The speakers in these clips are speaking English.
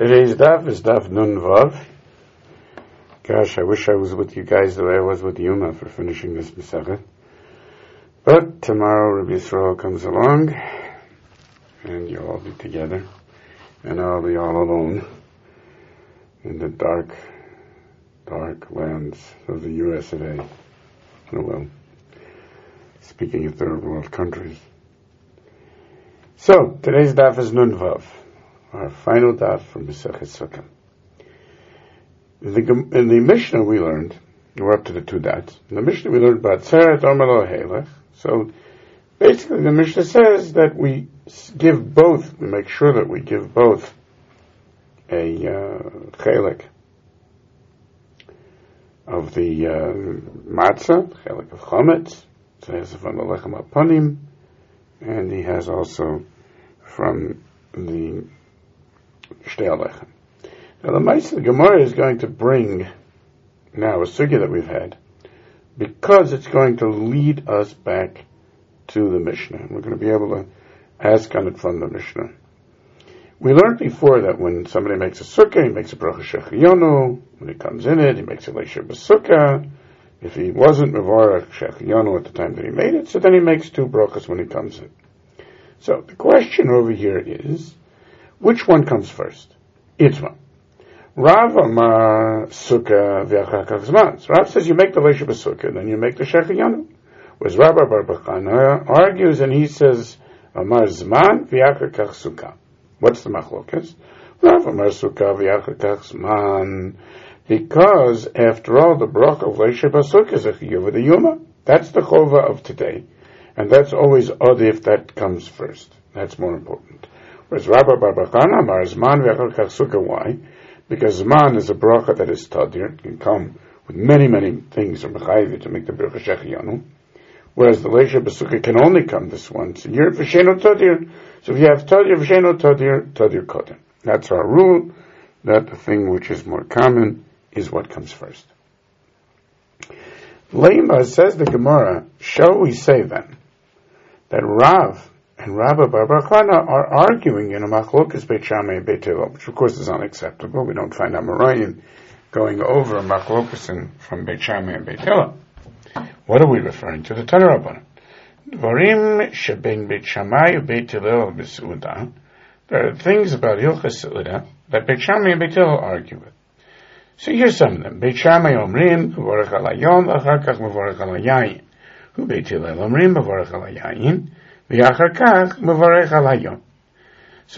Today's daf is daf Nun Vav. Gosh, I wish I was with you guys the way I was with Yuma for finishing this Masechet. But tomorrow Rabbi Yisrael comes along, and you'll all be together, and I'll be all alone in the dark, dark lands of the U.S. of A. Oh well, speaking of third world countries. So, today's daf is Nun Vav our final daf from Masechet Sukkah. In the, in the Mishnah we learned, we're up to the two dots. In the Mishnah we learned about Tzeret Omelo Halech. So basically the Mishnah says that we give both, we make sure that we give both a uh, chelik of the uh, matzah, chelik of chametz, so he has from the lechem aponim, and he has also from the. Now the Maisa, the Gemara is going to bring now a sugya that we've had because it's going to lead us back to the Mishnah. We're going to be able to ask on it from the Mishnah. We learned before that when somebody makes a sukkah, he makes a bracha shechiyonu. When he comes in it, he makes a leisha b'sukkah. If he wasn't mevarach shechiyonu at the time that he made it, so then he makes two brachas when he comes in. So the question over here is, which one comes first? One. Rav Amar Sukkah v'achakach zman. Rav says you make the Leisha Sukkah, then you make the Shechiyanu. Whereas Rabbi Barbachana argues and he says Amar Zman v'achakach Sukkah. What's the machlokas? Rav Amar Sukkah v'achakach Zman. Because, after all, the brach of Leisha Sukkah is a chiyuv the yuma. That's the chova of today. And that's always odd if that comes first. That's more important. Whereas Rabbi Barbachana Amar Zman. Why? Because Zman is a bracha that is tadir. Can come with many, many things from Mechayiv to make the bracha Shechiyanu. Whereas the Leisha B'sukkah can only come this once a year. V'sheno tadir. So if you have tadir, v'sheno tadir, tadir kodim. That's our rule. That the thing which is more common is what comes first. Lema says the Gemara, shall we say then that Rav and Rabbi Barbachana are arguing in a machlokas Beit Shammai and Beit which of course is unacceptable. We don't find Amorayan going over a machlokas from Beit Shammai and Beit. What are we referring to? The Tanarabban. Dvarim sheben Beit Shammai Beit Hillel. There are things about Hilchas Suda that Beit Shammai and Beit argue with. So here's some of them. Beit Shammai omrim, mevorach al hayom, v'achar kach mevorach al Beit Hillel omrim, mevorach al so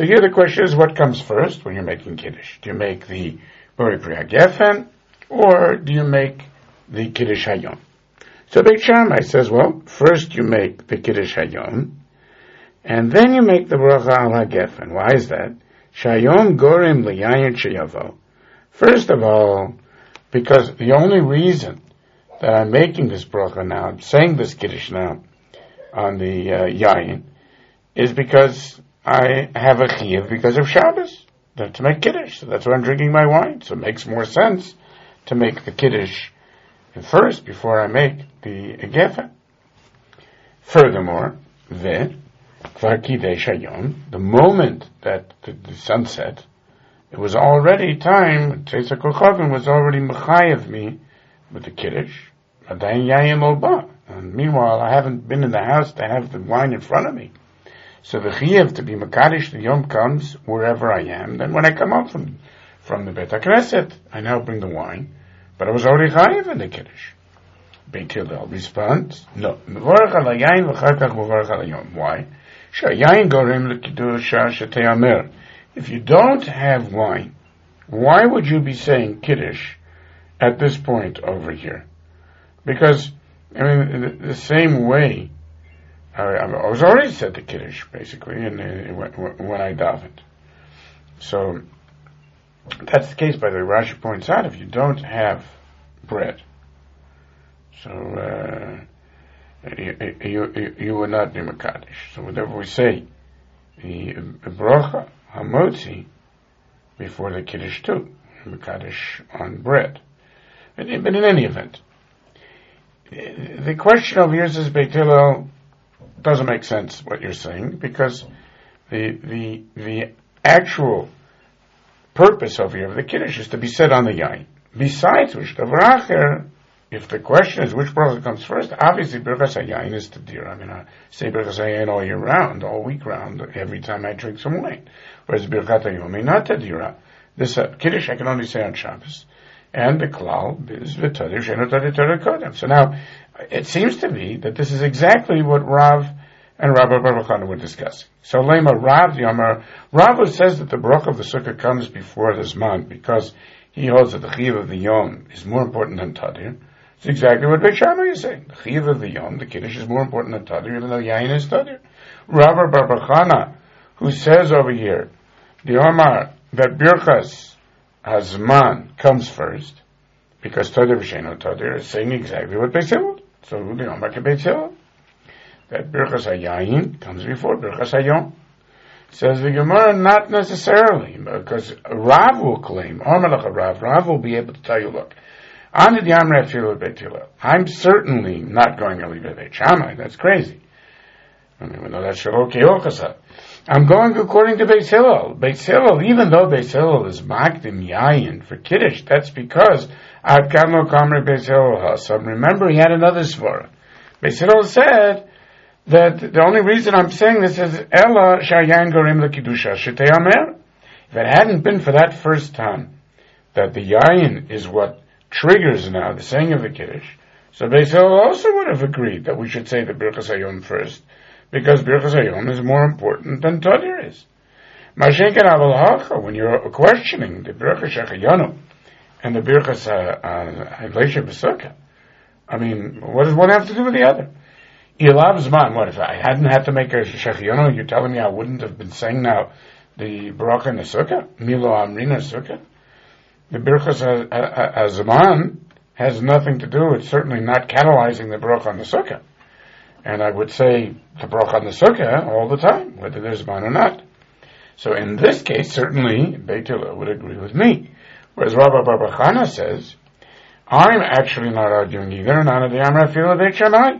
here the question is, what comes first when you're making Kiddush? Do you make the Bori Priya Gefen, or do you make the Kiddush Hayom? So Beit Shammai says, well, first you make the Kiddush Hayom, and then you make the Bracha Al HaGefen. Why is that? Shayom Gorim Liyayin Sheyavo. First of all, because the only reason that I'm making this bracha now, I'm saying this Kiddush now, on the uh, yayin is because I have a chiyuv because of Shabbos to make kiddush. So that's why I'm drinking my wine. So it makes more sense to make the kiddush first before I make the gefen. Furthermore, the the moment that the, the it was already time, Tzeisa Kochavim was already mechayev me with the kiddush, Adayin Yayim Olba. And meanwhile, I haven't been in the house to have the wine in front of me. So the chiyuv to be makadish the yom comes wherever I am. Then when I come up from from the Beit HaKnesset, I now bring the wine, but I was already chayiv in the kiddush. Beit Hillel responds, no. Mevorach al hayayin v'char kach mevorach al hayom. Why? Shayayin gorim l'kiddusha sheteyamer. If you don't have wine, why would you be saying kiddush at this point over here? Because I mean, the, the same way, I, I, was already said the Kiddush, basically, and when, I davened. So, that's the case, by the way. Rashi points out, if you don't have bread, so, uh, you, you, you will not be Makadish. So whatever we say, the bracha, hamotzi, before the Kiddush too, Makadish on bread. But in any event, the question of yours is Beit Hillel doesn't make sense what you're saying because the the the actual purpose of here of the Kiddush is to be said on the yain. Besides which, the Vracher, if the question is which bracha comes first, obviously Birchas HaYayin is Tadir. I mean, I say Birchas HaYayin all year round, all week round, every time I drink some wine. Whereas Birchat HaYom not Tadira. This uh, Kiddush I can only say on Shabbos. And the Klal is Tadir Tadir Kodem. So now, it seems to me that this is exactly what Rav and Rabbi Baruch were discussing. So Lema Rav Yomar, Rav says that the Baruch of the Sukkah comes before this month because he holds that the Chiv of the Yom is more important than Tadir. It's exactly what Beit Shammai is saying. The Chiv of the Yom, the Kiddush, is more important than Tadir, even though Yain is Tadir. Rabbi Barbachana, who says over here, the Omar, that Birchas Hazman comes first, because Tadir V'Sheno Tadir is saying exactly what Beit Hillel. So the can Beit Hillel. That Birchas HaYayin comes before Birchas HaYom. Says the Gemara, not necessarily, because Rav will claim, Rav, Rav will be able to tell you, look, under the Amrathil Baitila, I'm certainly not going to leave Beit Shammai. That's crazy. I mean, no, that's Shalok I'm going according to Beis Hillel. Beis Hillel, even though Beis Hillel is Makdim Yayin for Kiddush, that's because Ad Kadmo Kamre Beis Hillel Remember, he had another svara. Beis Hillel said that the only reason I'm saying this is Ella Shayan Gorim LeKiddusha Amer. If it hadn't been for that first time, that the Yayin is what triggers now the saying of the Kiddush, so Beis Hillel also would have agreed that we should say the Birchas Hayom first, because Birchas Hayom is more important than Tadir is. Mashenken Aval when you're questioning the Birchas Shechayonu and the Birchas Haglesha uh, uh, Besukkah, I mean, what does one have to do with the other? Ilav Zman, what if I hadn't had to make a Shechionu, you're telling me I wouldn't have been saying now the Baruch and the Sukkah? Milo Amrina Sukkah? The Birchas Azman uh, has nothing to do, it's certainly not catalyzing the Baruch on the Sukkah. And I would say the Baruch on the Sukkah all the time, whether there's Zman or not. So in this case, certainly, Beit would agree with me. Whereas Rabbi Barbachana says, I'm actually not arguing either, none of the Amra Fila Beit Shammai.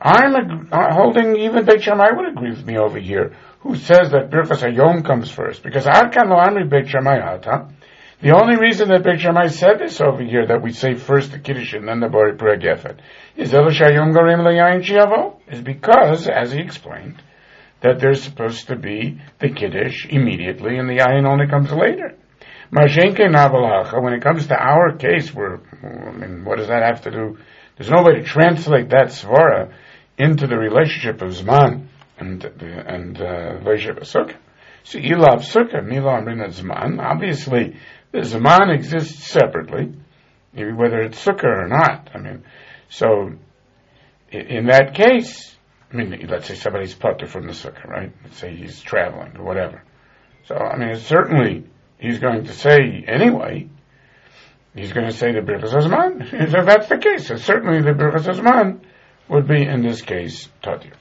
I'm uh, holding even Beit Shammai would agree with me over here, who says that Birchas Hayom comes first, because Adkan Lo Amri Beit Shammai Ata. The only reason that Beit Shammai said this over here, that we say first the Kiddush and then the is Elishayom Garim Layayin Shiavo, is because, as he explained, that there's supposed to be the Kiddush immediately and the Yayin only comes later. Mashenke Navalacha, when it comes to our case, where, I mean, what does that have to do? There's no way to translate that Svara into the relationship of Zman and and uh, relationship of Sukkah. So Ilav Sukkah, Mila Zman, obviously the Zman exists separately, whether it's Sukkah or not. I mean, so in that case, I mean, let's say somebody's putter from the Sukkah, right? Let's say he's traveling or whatever. So, I mean, certainly he's going to say anyway, he's going to say the Birchas Hazman. if that's the case, so certainly the Birchas Hazman would be in this case Tadir.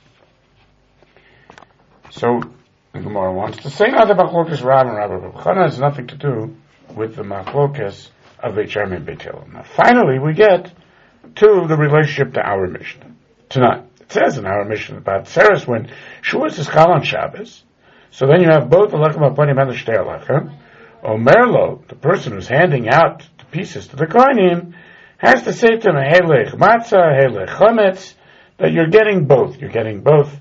So the Gemara wants to say now the Machlokas Rab and Rabbi Chana has nothing to do with the Machlokas of Beit and Beit Now finally we get to the relationship to our Mishnah tonight. It says in our Mishnah about Saras when Shavuos is Chal on Shabbos, so then you have both the Lechem Aponim and the Shtei Lechem. Omerlo, the person who's handing out the pieces to the Kohanim, has to say to him, Helech Matzah, Helech Chometz, that you're getting both. You're getting both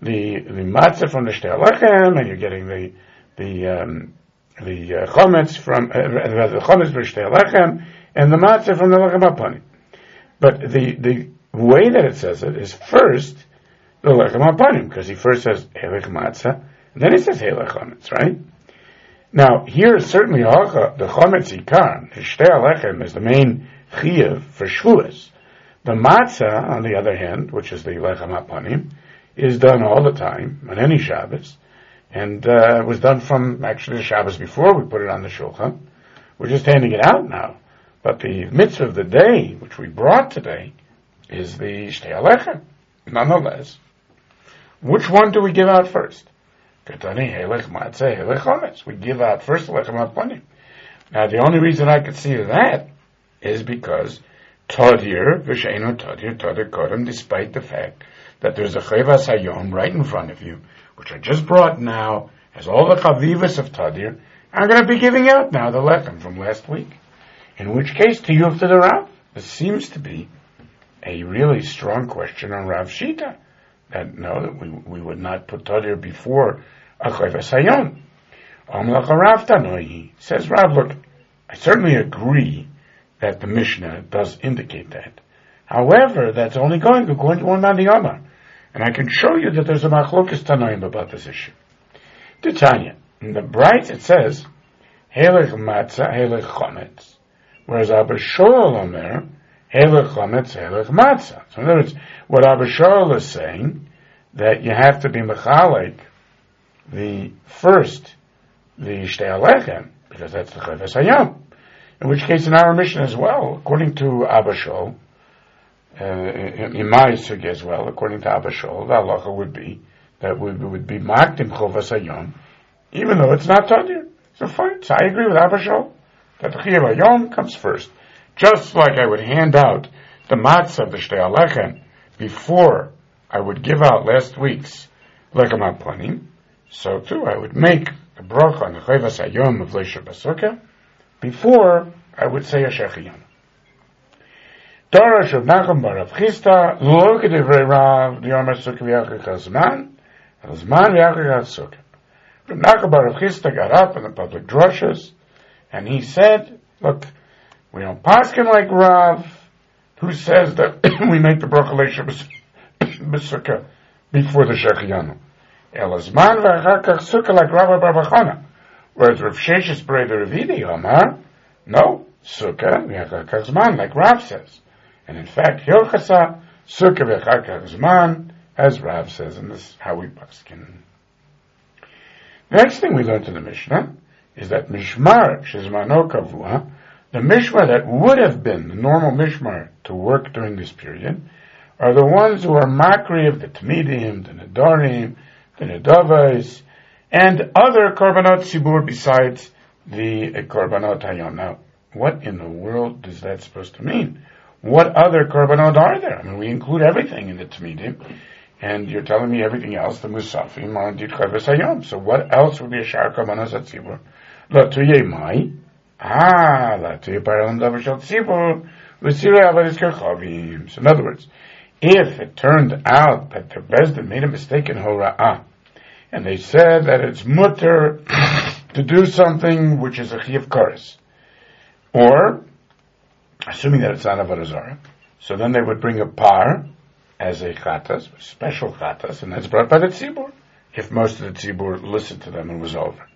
the the matzah from the shtei lechem, and you're getting the the um, the uh, chometz from uh, the chometz from the lechem, and the matzah from the lechem apani. But the the way that it says it is first the lechem apani, because he first says helech matzah, then he says helech chometz, right? Now here certainly the chometz ikar, the lechem is the main chiyuv for shvuas. The matzah, on the other hand, which is the lechem hapanim, is done all the time on any Shabbos, and uh, was done from actually the Shabbos before we put it on the shulchan. We're just handing it out now, but the mitzvah of the day, which we brought today, is the shtei. Nonetheless, which one do we give out first? We give out first lechem hapanim. Now, the only reason I could see that is because Tadir, V'sheinu Tadir, Tadir Kodem, despite the fact that there's a Chayvas Hayom right in front of you, which I just brought now, has all the Chavivas of Tadir, I'm going to be giving out now the lechem from last week. In which case, to you to the Rav. This seems to be a really strong question on Rav Shita. That no, that we, we would not put Tadir before Achlev Sayom. Says Rav, look, I certainly agree that the Mishnah does indicate that. However, that's only going according to one Yama. And I can show you that there's a machlokas tanoim about this issue. Titania. In the Bright it says, Helech matzah, helech chometz. Whereas Abba Shaul Omer, helech chometz, helech matzah. So in other words, what Abba is saying, that you have to be mechalik, the first, the shtei alechem, because that's the chavis hayam. In which case, in our Mishnah as well, according to Abba uh, in my sugi as well, according to Abba Shaul, the halacha would be that we would be makdim chovas hayom, even though it's not tadir. So fine. So I agree with Abba Shaul that the chiyav comes first. Just like I would hand out the matzah of the shtei alechem before I would give out last week's lechem aplanim, so too I would make the bracha on the chovas hayom of Leisha before I would say a shechiyam. Torah of Nachum bar Rav Chisda, lo k'divrei Rav, the Yomer Sukkah v'yachik hazman, hazman v'yachik ha-sukkah. Rav Nachum bar Rav Chisda got up in the public drushes, and he said, look, we don't paskin like Rav, who says that we make the bracha b'sukkah before the shechiyanu. El hazman v'yachik sukkah like Rav bar Bachana. Whereas Rav Sheshes Breder Ravidi Omar, no, sukkah v'yachik hazman, like Rav says. And in fact, Hilchasa Sukkah zman, as Rav says, and this is how we paskin. The next thing we learned in the Mishnah is that Mishmar Shizmano Kavua, the Mishmar that would have been the normal Mishmar to work during this period, are the ones who are Makri of the Tmidim, the Nadarim, the Nadavais, and other Korbanot Sibur besides the Korbanot Hayom. Now, what in the world is that supposed to mean? What other korbanot are there? I mean, we include everything in the Tmidim, and you're telling me everything else, the Musafim, Dit Hayom. So what else would be a Shar Korbanos Atzibur? La Tuye Mai. Ah, La Tuye Paralam Davar Shal Tzibur. L'Sirei Avadis Kerchavim. So in other words, if it turned out that the Bezdin made a mistake in Hora'ah, and they said that it's mutter to do something which is a chiv kares, or assuming that it's not a Zarah. So then they would bring a par as a chatas, special chatas, and that's brought by the tzibur. If most of the tzibur listened to them and was over.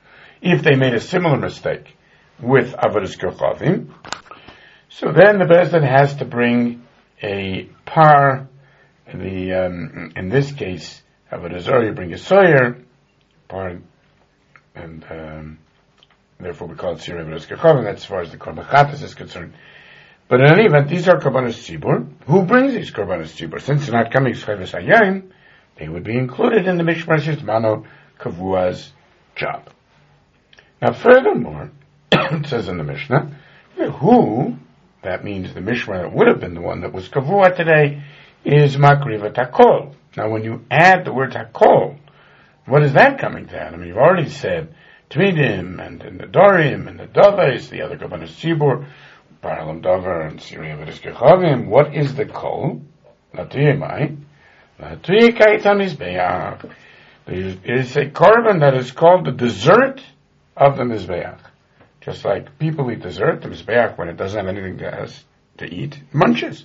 If they made a similar mistake with avodas kochavim, so then the Bezdin has to bring a par, the, um, in this case, avodah zarah, you bring a soyer, par, and, um, therefore we call it sirei avodas kochavim, that's as far as the korban is concerned. But in any event, these are Korbanos Tzibur. Who brings these Korbanos Tzibur? Since they're not coming Shcheves Hayayim, they would be included in the Mishmar Mano Kavua's job. Now furthermore, it says in the Mishnah, who, that means the Mishmar that would have been the one that was Kavua today, is Makriva Takol. Now when you add the word Takol, what is that coming to? I mean, you've already said Tmidim and, and the Dorim and the Davais, the other Korbanos Tzibur, Paralam Dover and Syria V'Rishkechavim, what is the kol? Latuyemai. Latuye Kaitam Mizbeach. It is a korban that is called the dessert of the Mizbeach. Just like people eat dessert, the Mizbeach, when it doesn't have anything to, has to eat, munches.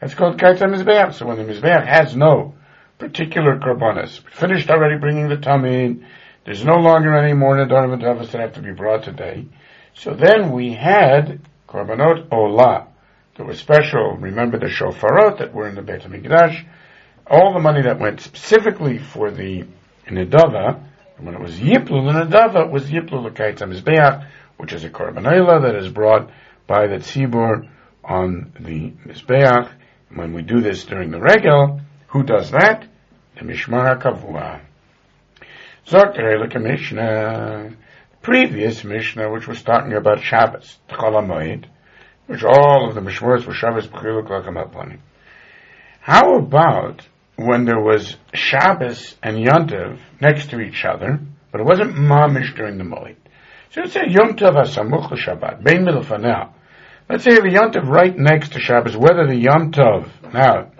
That's called Kaitam Mizbeach. So when the Mizbeach has no particular korbanos, finished already bringing the tamid, there's no longer any more Nadarim and that have to be brought today. So then we had Korbanot Olah. There was special, remember the shofarot that were in the Beit HaMikdash, all the money that went specifically for the Nidava, when it was Yiplu, the Nidava was Yiplu L'Kait HaMizbeach, which is a Korban that is brought by the Tzibur on the Mizbeach. When we do this during the Regel, who does that? The Mishmar HaKavua. Zok a Mishnah previous Mishnah, which was talking about Shabbos, Cholamoid, which all of the Mishmoros were Shabbos B'chiluk How about when there was Shabbos and Yontiv next to each other, but it wasn't Mamish during the Moed. So let's say Yom Tov HaSamuch Shabbat, Bein Milfanel. Let's say the Yom Tov right next to Shabbos, whether the Yom Tov, now,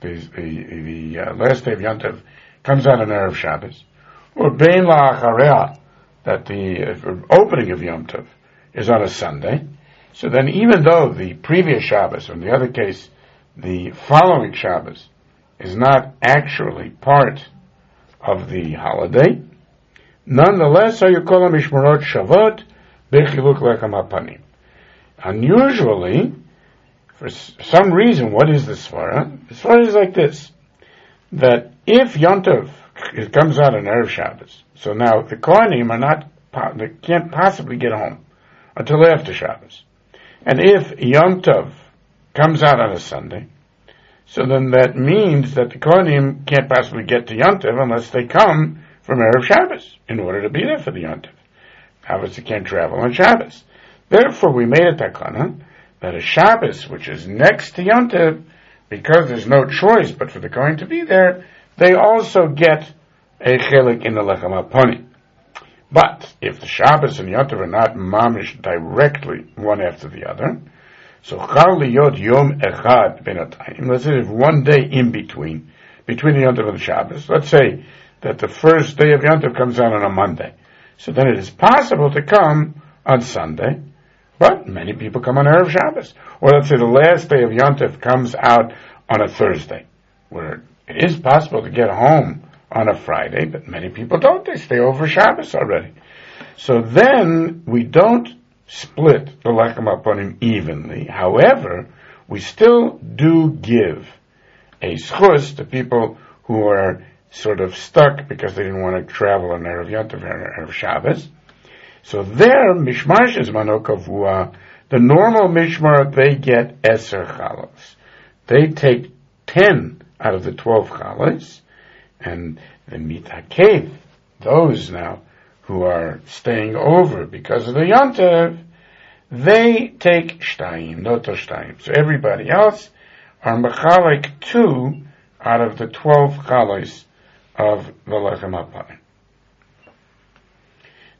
the, the, the uh, last day of Yom Tov comes out on Erev Shabbos, or Bein La'achareh, that the uh, opening of Yom Tov is on a Sunday, so then even though the previous Shabbos, or in the other case, the following Shabbos, is not actually part of the holiday, nonetheless, are you call Mishmarot Shavot Bechiluk Lechem HaPanim. Unusually, for some reason, what is the Svara? The Svara is like this, that if Yontov it comes out on Erev Shabbos, so now the Kohanim are not, they can't possibly get home until after Shabbos. And if Yom Tov comes out on a Sunday, so then that means that the Kohanim can't possibly get to Yom Tov unless they come from Erev Shabbos in order to be there for the Yom Tov. Obviously can't travel on Shabbos. Therefore we made a takana that a Shabbos, which is next to Yom Tov, because there's no choice but for the Kohen to be there, they also get a chelik in the Lechem HaPoni. But if the Shabbos and Yom Tov are not mamish directly one after the other, so chal yom echad benatayim. Let's say if one day in between, between the Yom Tov and the Shabbos. Let's say that the first day of Yom Tov comes out on a Monday. So then it is possible to come on Sunday, but many people come on Erev Shabbos. Or let's say the last day of Yom Tov comes out on a Thursday, where it is possible to get home on a Friday, but many people don't. They stay over Shabbos already. So then we don't split the lechem upon evenly. However, we still do give a schus to people who are sort of stuck because they didn't want to travel on Erev Yontif or Erev Shabbos. So there, mishmar is manokavua. The normal mishmar, they get eser chalos. They take ten out of the twelve chalos, and the mitakev, those now who are staying over because of the Yontev, they take Shtayim, Noto Shtayim. So everybody else are Mechalik two out of the twelve chalos of the Lechem.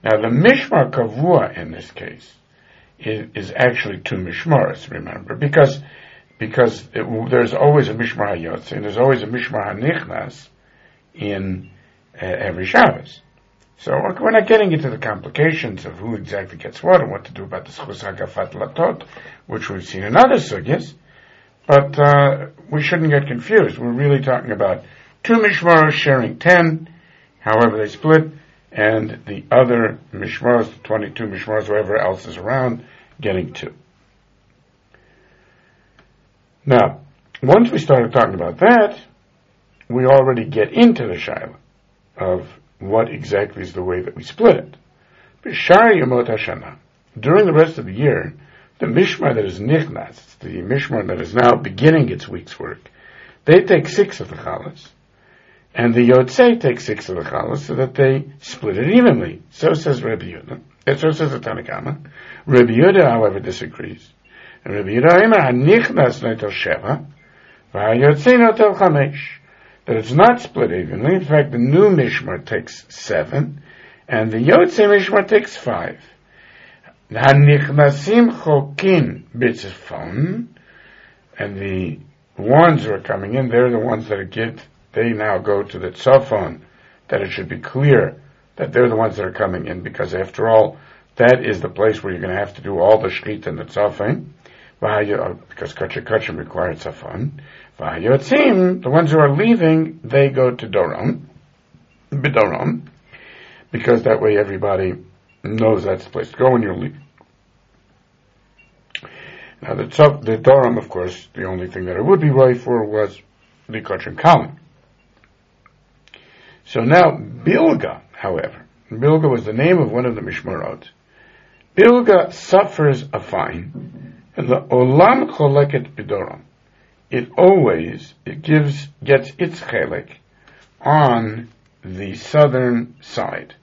Now the Mishmar Kavua in this case is, is actually two Mishmaras, remember, because because it, there's always a Mishmar HaYotze and there's always a Mishmar HaNichnas in uh, every Shabbos. So we're not getting into the complications of who exactly gets what and what to do about the schus hagafat latot, which we've seen in other sugyas. But uh, we shouldn't get confused. We're really talking about two mishmaros sharing ten, however they split, and the other mishmaros, the 22 mishmaros, whoever else is around, getting two. Now, once we started talking about that, we already get into the shaila of what exactly is the way that we split it. B'shar Yomot Hashana, during the rest of the year, the Mishmar that is Nichnas, the Mishmar that is now beginning its week's work, they take six of the Chalas, and the Yotzei take six of the Chalas so that they split it evenly. So says Rabbi Yehuda. So says the Tanakama. Rabbi Yehuda, however, disagrees. That it's not split evenly. In fact, the new Mishmar takes seven, and the Yotze Mishmar takes five. And the ones who are coming in, they're the ones that get, they now go to the tzafon, that it should be clear that they're the ones that are coming in, because after all, that is the place where you're going to have to do all the shchit and the tzafon, Uh, because kachar kachar requires tzafon. Vahayotzim, the ones who are leaving, they go to Doron, Bidoron, because that way everybody knows that's the place to go when you're leaving. Now the, the Doron, of course, the only thing that it would be right for was the Kachim Kalim. So now, Bilga, however, Bilga was the name of one of the Mishmarot. Bilga suffers a fine, the Olam Choleket Bidoron it always it gives gets its chelik on the southern side,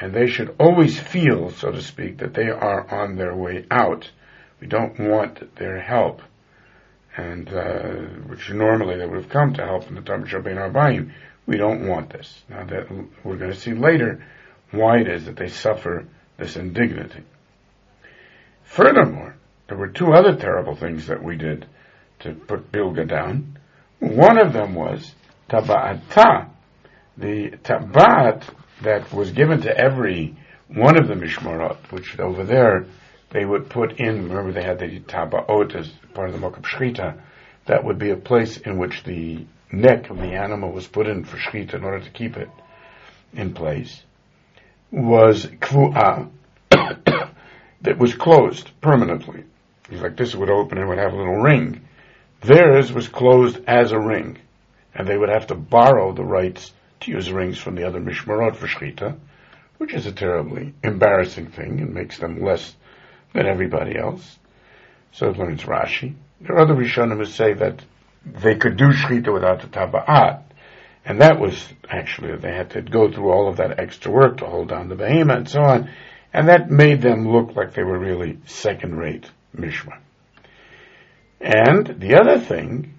and they should always feel, so to speak, that they are on their way out. We don't want their help, and uh, which normally they would have come to help in the of Shabbat Arbayim. We don't want this. Now that we're going to see later why it is that they suffer this indignity. Furthermore, there were two other terrible things that we did to put Bilga down. One of them was taba'ata, the tabat that was given to every one of the mishmarot, which over there they would put in, remember they had the tabaot as part of the mokab shchita, that would be a place in which the neck of the animal was put in for shchita in order to keep it in place, was kvu'ah, that was closed permanently. He's like this would open and would have a little ring. Theirs was closed as a ring, and they would have to borrow the rights to use rings from the other mishmarot for shchita, which is a terribly embarrassing thing and makes them less than everybody else. So it learns Rashi. There are other Rishonim who say that they could do shchita without the taba'at, and that was actually they had to go through all of that extra work to hold down the behemoth and so on, and that made them look like they were really second-rate mishmar. And the other thing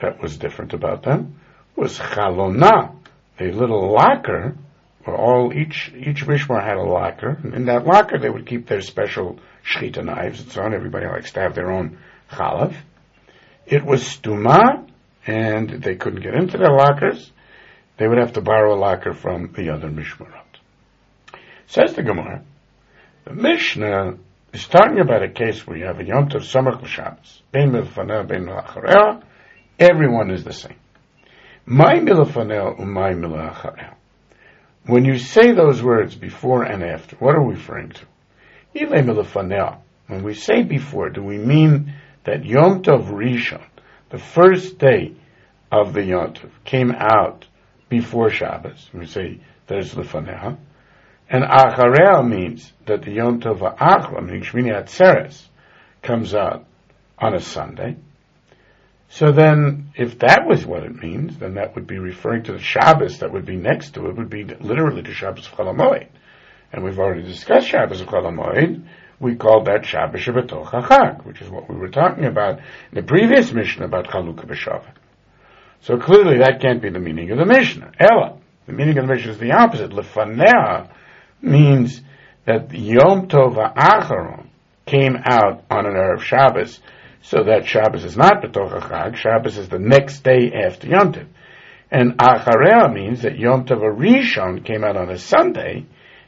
that was different about them was chalona, a little locker where all each each mishmar had a locker. And in that locker, they would keep their special shchita knives and so on. Everybody likes to have their own chalav. It was stuma, and they couldn't get into their lockers. They would have to borrow a locker from the other mishmarot. Says the Gemara, the Mishnah is talking about a case where you have a Yom Tov Samach L'Shabbos, Bein Milfanel, Bein Milacharel, everyone is the same. My Milafanel, Umay Milacharel. When you say those words before and after, what are we referring to? Ile Milafanel. When we say before, do we mean that Yom Tov Rishon, the first day of the Yom Tov, came out before Shabbos? We say there's Lefaneha. And Acharel means that the Yom Tov meaning Shmini Atzeres, comes out on a Sunday. So then, if that was what it means, then that would be referring to the Shabbos that would be next to it, would be literally the Shabbos of Cholamoid. And we've already discussed Shabbos of Cholamoid. We called that Shabbos Shabbatot Chachag, which is what we were talking about in the previous Mishnah about Chalukah B'Shavat. So clearly that can't be the meaning of the Mishnah. Ella. The meaning of the Mishnah is the opposite. Lefanea means that Yom Tov Acharon came out on an Erev Shabbos, so that Shabbos is not B'toch Shabbos is the next day after Yom Tov. And Acharel means that Yom Tov Rishon came out on a Sunday,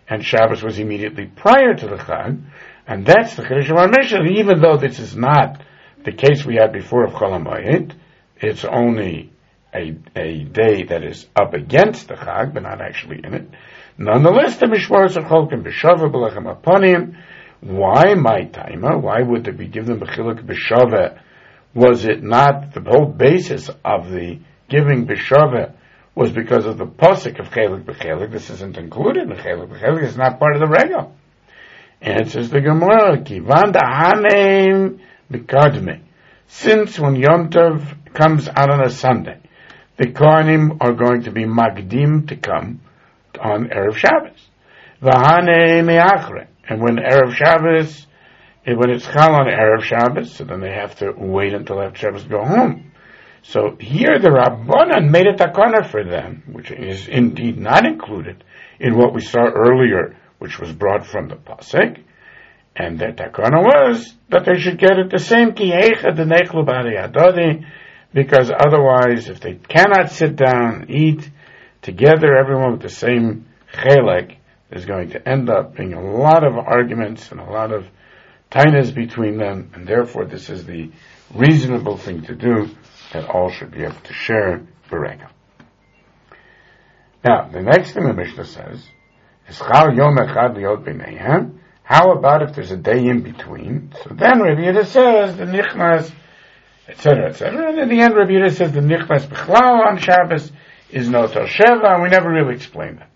and Shabbos was immediately prior to the Chag, and that's the Chiddush of our Mishnah. Even though this is not the case we had before of Chol it's only a, a day that is up against the Chag, but not actually in it. Nonetheless, the Mishmaros of Cholkim B'Shava B'Lechem Aponim, why my timer? Why would they be given B'Chiluk B'Shava? Was it not the whole basis of the giving B'Shava was because of the posik of Chelik B'Chelik? This isn't included in Chelik B'Chelik, it's not part of the regal. Answers the Gemara, Kivan Hanem B'Kadme. Since when Yom Tov comes out on a Sunday, the Kohanim are going to be Magdim to come on Erev Shabbos. V'hane me'achre. And when Erev Shabbos, eh, when it's Chal on Erev Shabbos, so then they have to wait until after Shabbos to go home. So here the Rabbanan made a takana for them, which is indeed not included in what we saw earlier, which was brought from the Pasek. And their takana was that they should get it the same kihecha the nechlu because otherwise, if they cannot sit down eat, together, everyone with the same chelek, is going to end up being a lot of arguments and a lot of tainas between them, and therefore this is the reasonable thing to do that all should be able to share berega. Now, the next thing the Mishnah says is Chal Yom Echad Liot B'neihem. How about if there's a day in between? So then Rabbi Yehuda says the Nichnas, etc., etc. And in the end, Rabbi Yehuda says the Nichnas B'chlal on Shabbos is no Sheva, and we never really explained that.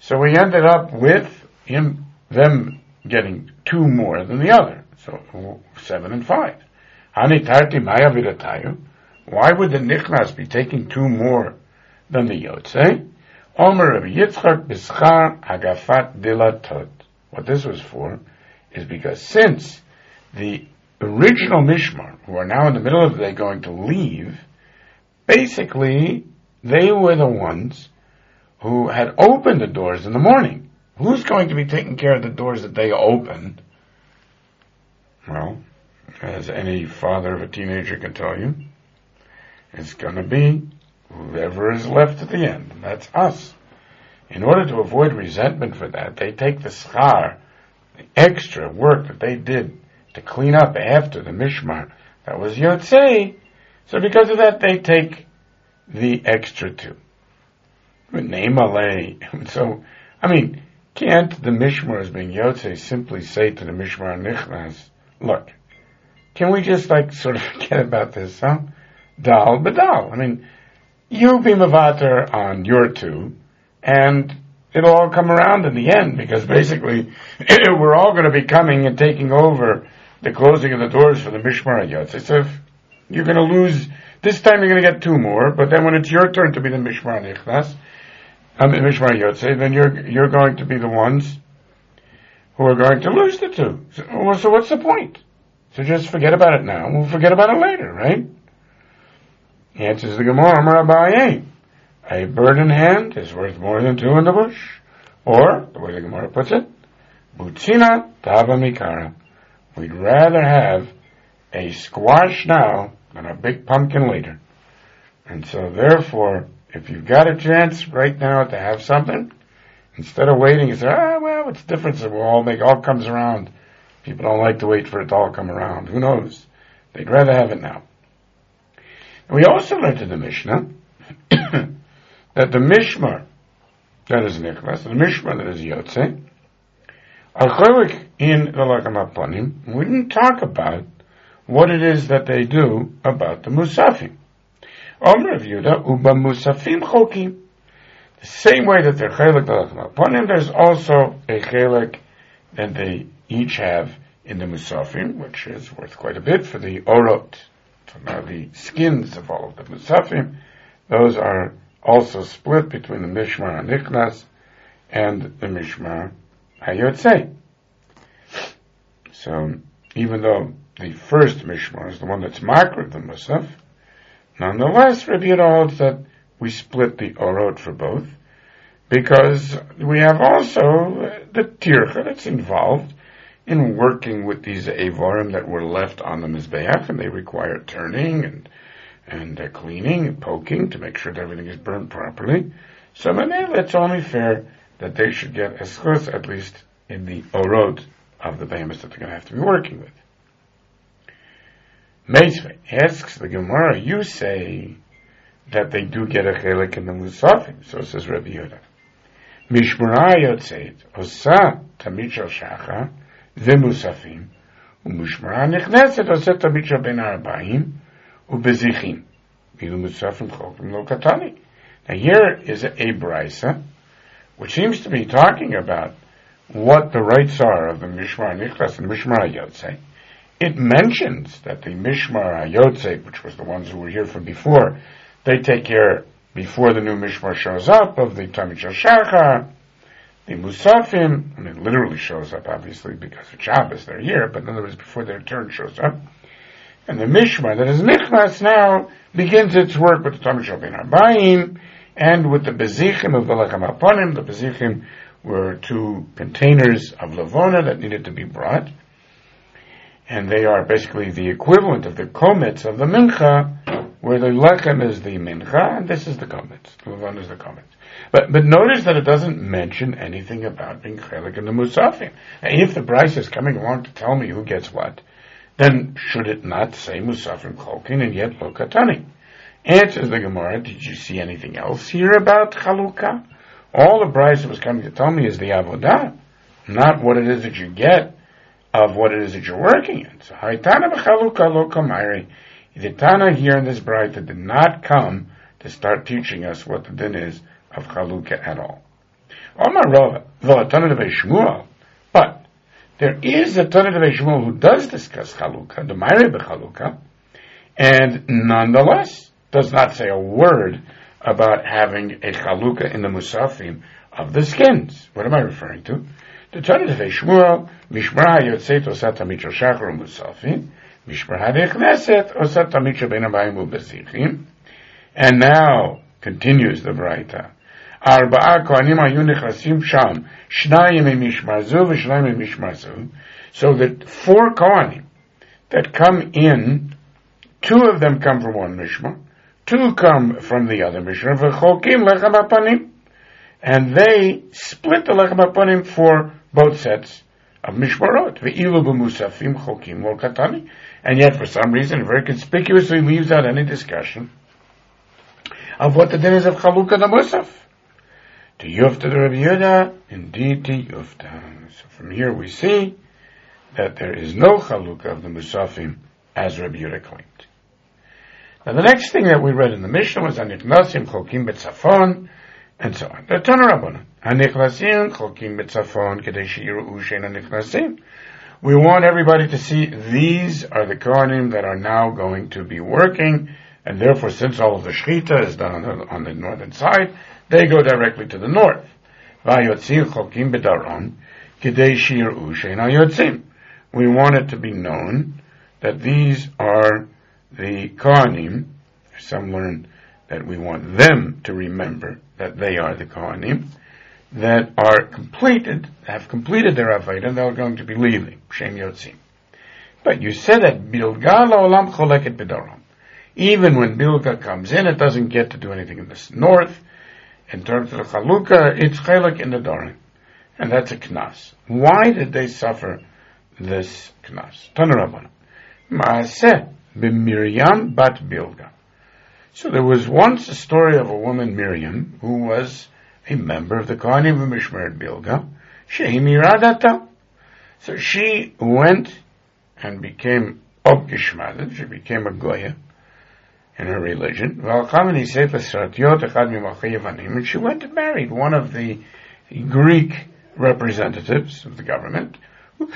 So we ended up with him, them getting two more than the other. So seven and five. Hanitarti Maya Viratayu. Why would the Nichnas be taking two more than the Yotze? Omer Rabbi Yitzchak Dilatot. What this was for is because since the original Mishmar, who are now in the middle of the day going to leave, basically, they were the ones who had opened the doors in the morning who's going to be taking care of the doors that they opened? Well, as any father of a teenager can tell you, it's going to be whoever is left at the end. That's us. In order to avoid resentment for that, they take the schar, the extra work that they did to clean up after the mishmar that was yotzei. So because of that, they take the extra two. Name So, I mean, can't the mishmar as being yotzei simply say to the mishmar nichnas, look, can we just like sort of forget about this, huh? Dal badal. I mean, you be mavater on your two, and it'll all come around in the end because basically we're all going to be coming and taking over the closing of the doors for the Mishmar Yotze. So if you're going to lose, this time you're going to get two more, but then when it's your turn to be the Mishmar Nichnas, um, Mishmar Yotze, then you're, you're going to be the ones who are going to lose the two. So, so what's the point? So just forget about it now. We'll forget about it later, right? He Answers the Gemara, Abaye. A bird in hand is worth more than two in the bush. Or, the way the Gemara puts it, Butzina Tava Mikara. We'd rather have a squash now than a big pumpkin later. And so therefore, if you've got a chance right now to have something, instead of waiting and say, ah, well, what's the difference? It will all make, all comes around. People don't like to wait for it to all come around. Who knows? They'd rather have it now. And we also learned in the Mishnah that the Mishmar, that is Nichlas, the Mishmar that is Yotze, are in the Lagam We didn't talk about what it is that they do about the Musafim. Omer of Yuda, Uba Musafim Chokim. The same way that they're chelik the there's also a chelik that they each have in the Musafim, which is worth quite a bit for the Orot. So now the skins of all of the Musafim, those are also split between the Mishmar Niknas and the Mishmar Hayotze. So even though the first Mishmar is the one that's with the Musaf, nonetheless Rabbi Yehuda holds that we split the Orot for both because we have also the Tircha that's involved in working with these Avorim that were left on the Mizbeach and they require turning and and uh, cleaning and poking to make sure that everything is burned properly. So Manela, it's only fair that they should get a schus, at least in the orot of the behemoths that they're going to have to be working with. Meisvei asks the Gemara, you say that they do get a chelik in the Musafim, so says Rabbi Yehuda. Mishmura yotzeit, osa tamid shel shacha, u'mishmura nechneset osa tamid shel ben arba'im, u'bezichim, v'lu musafim chokim lo katani. Now here is a brisa, which seems to be talking about what the rights are of the Mishmar Nichlas and Mishmar Ayotze. It mentions that the Mishmar Ayotze, which was the ones who were here from before, they take care before the new Mishmar shows up of the Tamid Shachar, the Musafim, I mean, literally shows up, obviously, because of Shabbos, they're here, but in other words, before their turn shows up. And the Mishmar that is Nichlas now begins its work with the Tamid Shabbat Arbaim, and with the Bezichim of the Lechem Aponim, the Bezichim were two containers of Lavona that needed to be brought. And they are basically the equivalent of the komets of the mincha, where the lechem is the mincha, and this is the komets. The Lavona is the komets. But, but notice that it doesn't mention anything about being chelik in the musafim. And if the Braisa is coming along to tell me who gets what, then should it not say musafim cloaking and yet lokatani? Answers the Gemara, did you see anything else here about chalukah? All the Braisa was coming to tell me is the avodah, not what it is that you get of what it is that you're working in. So Haitana b'chaluka lo kamairi. The Tana here in this Braita did not come to start teaching us what the din is of Chalukah at all. But there is a Tana of Shmuel who does discuss Chalukah, the Ma'ari b'Chalukah, and nonetheless does not say a word about having a chalukah in the musafim of the skins. What am I referring to? The Torah of Shmuel, Yotzeit Tamid Shachar Tamid Abayim Ubesichim, and now continues the Braita. Arba'a Kohanim Ayu Nechrasim Sham, Shnayim Mishmar Zu V'Shnayim Mishmar Zu. So the four Kohanim that come in, two of them come from one Mishmar, two come from the other Mishmar, V'Chokim Lechem apanim, and they split the Lechem HaPanim for both sets of Mishmarot. And yet, for some reason, very conspicuously leaves out any discussion of what the din is of Chalukah the Musaf. To Yufta the Rabbi Yehuda, indeed to Yufta. So from here we see that there is no Chalukah of the Musafim as Rabbi Yehuda claimed. Now the next thing that we read in the Mishnah was Anichnasim Chokim Betzafon, and so on. The Tanarabana. Anichnasim Chokim Betzafon Kadesh Yiru Ushen Anichnasim. We want everybody to see these are the Kohanim that are now going to be working, and therefore since all of the Shechita is done on the, on the northern side, they go directly to the north. We want it to be known that these are the Kohanim. Learn that we want them to remember that they are the Kohanim that are completed, have completed their Avodah, they're going to be leaving. Shem Yotzim. But you said that Bilga Olam Choleket Bedarom. Even when Bilga comes in, it doesn't get to do anything in the north. In terms of the Chalukah, it's Chelek in the Dorim. And that's a Knas. Why did they suffer this Knas? Tanarabana. Maaseh b'Miriam bat Bilga. So there was once a story of a woman, Miriam, who was a member of the Kohanim of Mishmeret Bilga, Shehimiradata. So she went and became Obgishmadet, she became a Goya in her religion. And she went and married one of the Greek representatives of the government. At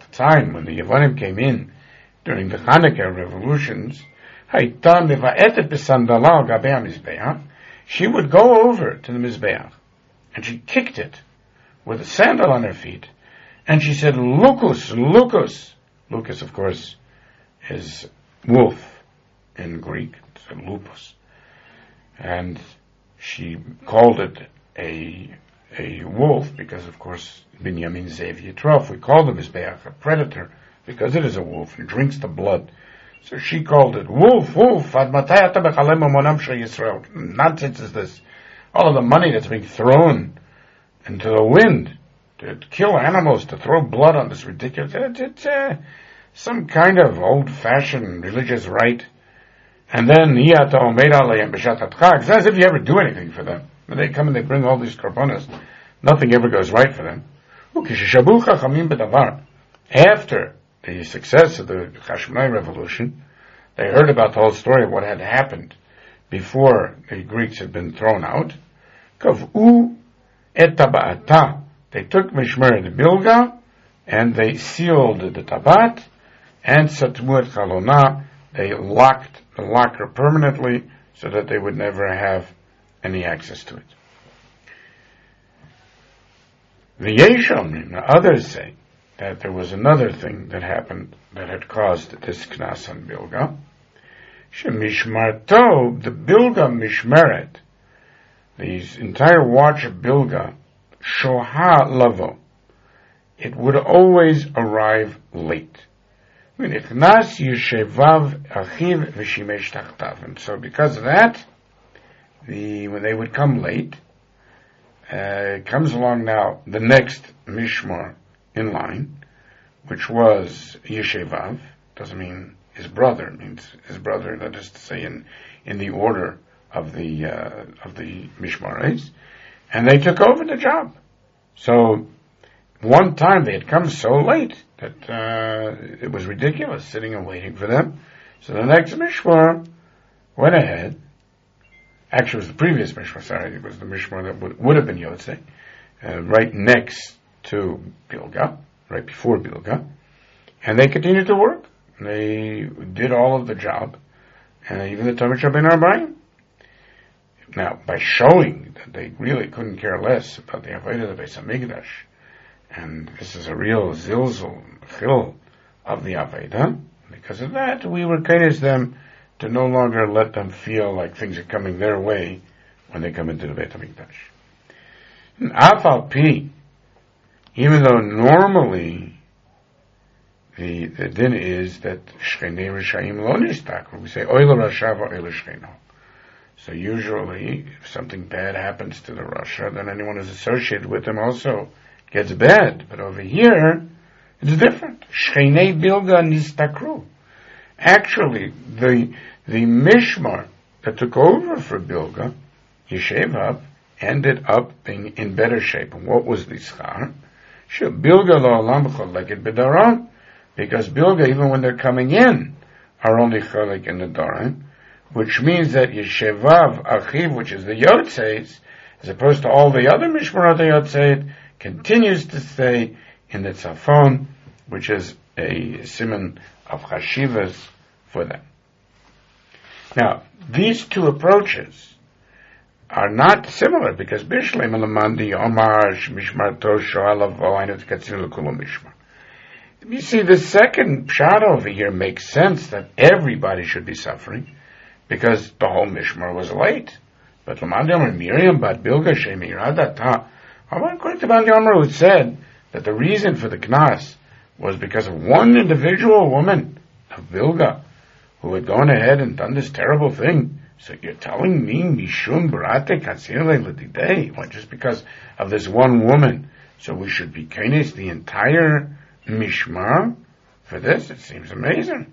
the time when the Yavanim came in during the Hanukkah revolutions, she would go over to the Mizbeach and she kicked it with a sandal on her feet and she said, Lucas, Lucas. Lucas, of course, is wolf in Greek, it's lupus. And she called it a, a wolf because, of course, Binyamin Zev Yitrof, we call the Mizbeach a predator because it is a wolf and drinks the blood so she called it, Wolf, Wolf, Nonsense is this. All of the money that's being thrown into the wind to kill animals, to throw blood on this ridiculous, it's, it's uh, some kind of old-fashioned religious rite. And then, it's as if you ever do anything for them. When they come and they bring all these korbanos, nothing ever goes right for them. After the success of the Hashmonai revolution, they heard about the whole story of what had happened before the Greeks had been thrown out. Kav'u etaba'ata. They took Mishmer the Bilga, and they sealed the Tabat, and Satmut Chalona, they locked the locker permanently so that they would never have any access to it. The Yeshomrim, others say, that there was another thing that happened that had caused this knas on Bilga. Shemishmarto, the Bilga Mishmeret, the entire watch of Bilga, Shoha Lavo, it would always arrive late. V'nichnas yeshevav achiv v'shimesh tachtav. And so because of that, the, when they would come late, uh, comes along now the next Mishmar in line, which was Yeshevav, doesn't mean his brother, means his brother, that is to say, in, in the order of the, uh, of the Mishmares, and they took over the job. So, one time they had come so late that, uh, it was ridiculous sitting and waiting for them. So the next Mishmar went ahead, actually it was the previous Mishmar, sorry, it was the Mishmar that would, would have been Yotze, uh, right next to Bilga, right before Bilga, and they continued to work. They did all of the job, and even the Talmud Shabbat Arbaim. Now, by showing that they really couldn't care less about the Avodah of the Beis Hamikdash, and this is a real zilzul, chil of the Avodah, because of that, we were encourage them to no longer let them feel like things are coming their way when they come into the Beit HaMikdash. Afal P, even though normally the, the din is that Shchenei Rishayim lo nistakru. We say, Oil Rashav Oil Shcheno. So usually, if something bad happens to the Rasha, then anyone who's associated with him also gets bad. But over here, it's different. Shchenei Bilga nistakru. Actually, the, the Mishmar that took over for Bilga, Yeshevav, ended up being in better shape. And what was the schar? Lo. Because Bilga, even when they're coming in, are only chalik in the Doran, which means that Yeshevav Achiv, which is the Yotzeis, as opposed to all the other Mishmarot Yotzeid, continues to stay in the Tzafon, which is a simon of Chashivas for them. Now, these two approaches are not similar because Bishleim Lamandi Omar Mishmarto Mishmar. You see, the second shot over here makes sense that everybody should be suffering because the whole Mishmar was late. But Lamandi Miriam Bat Bilga Shemiradata. According to Bandi who said that the reason for the Knas was because of one individual woman, of Bilga, who had gone ahead and done this terrible thing. So you're telling me Mishum Barate Katsile What, just because of this one woman. So we should be kindness the entire Mishmar for this? It seems amazing.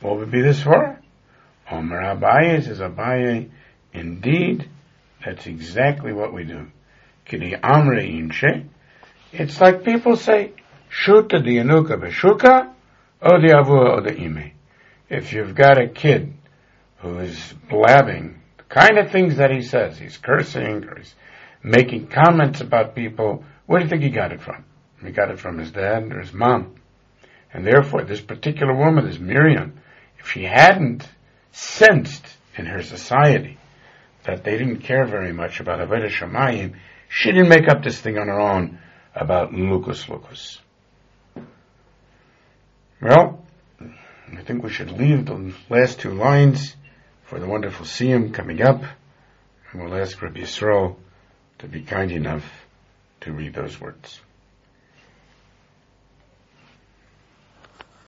What would be this for? Omer Abaye says Abaye, indeed, that's exactly what we do. Kidi Amre Inche. It's like people say, Shuta the Yanuka Beshuka, or the Avua or the Ime. If you've got a kid who is blabbing the kind of things that he says, he's cursing or he's making comments about people, where do you think he got it from? He got it from his dad or his mom. And therefore, this particular woman, this Miriam, if she hadn't sensed in her society that they didn't care very much about Avodah Shemayim, she didn't make up this thing on her own about Lucas Lucas. Well, I think we should leave the last two lines for the wonderful Siyam coming up, and we'll ask Rabbi Yisrael to be kind enough to read those words.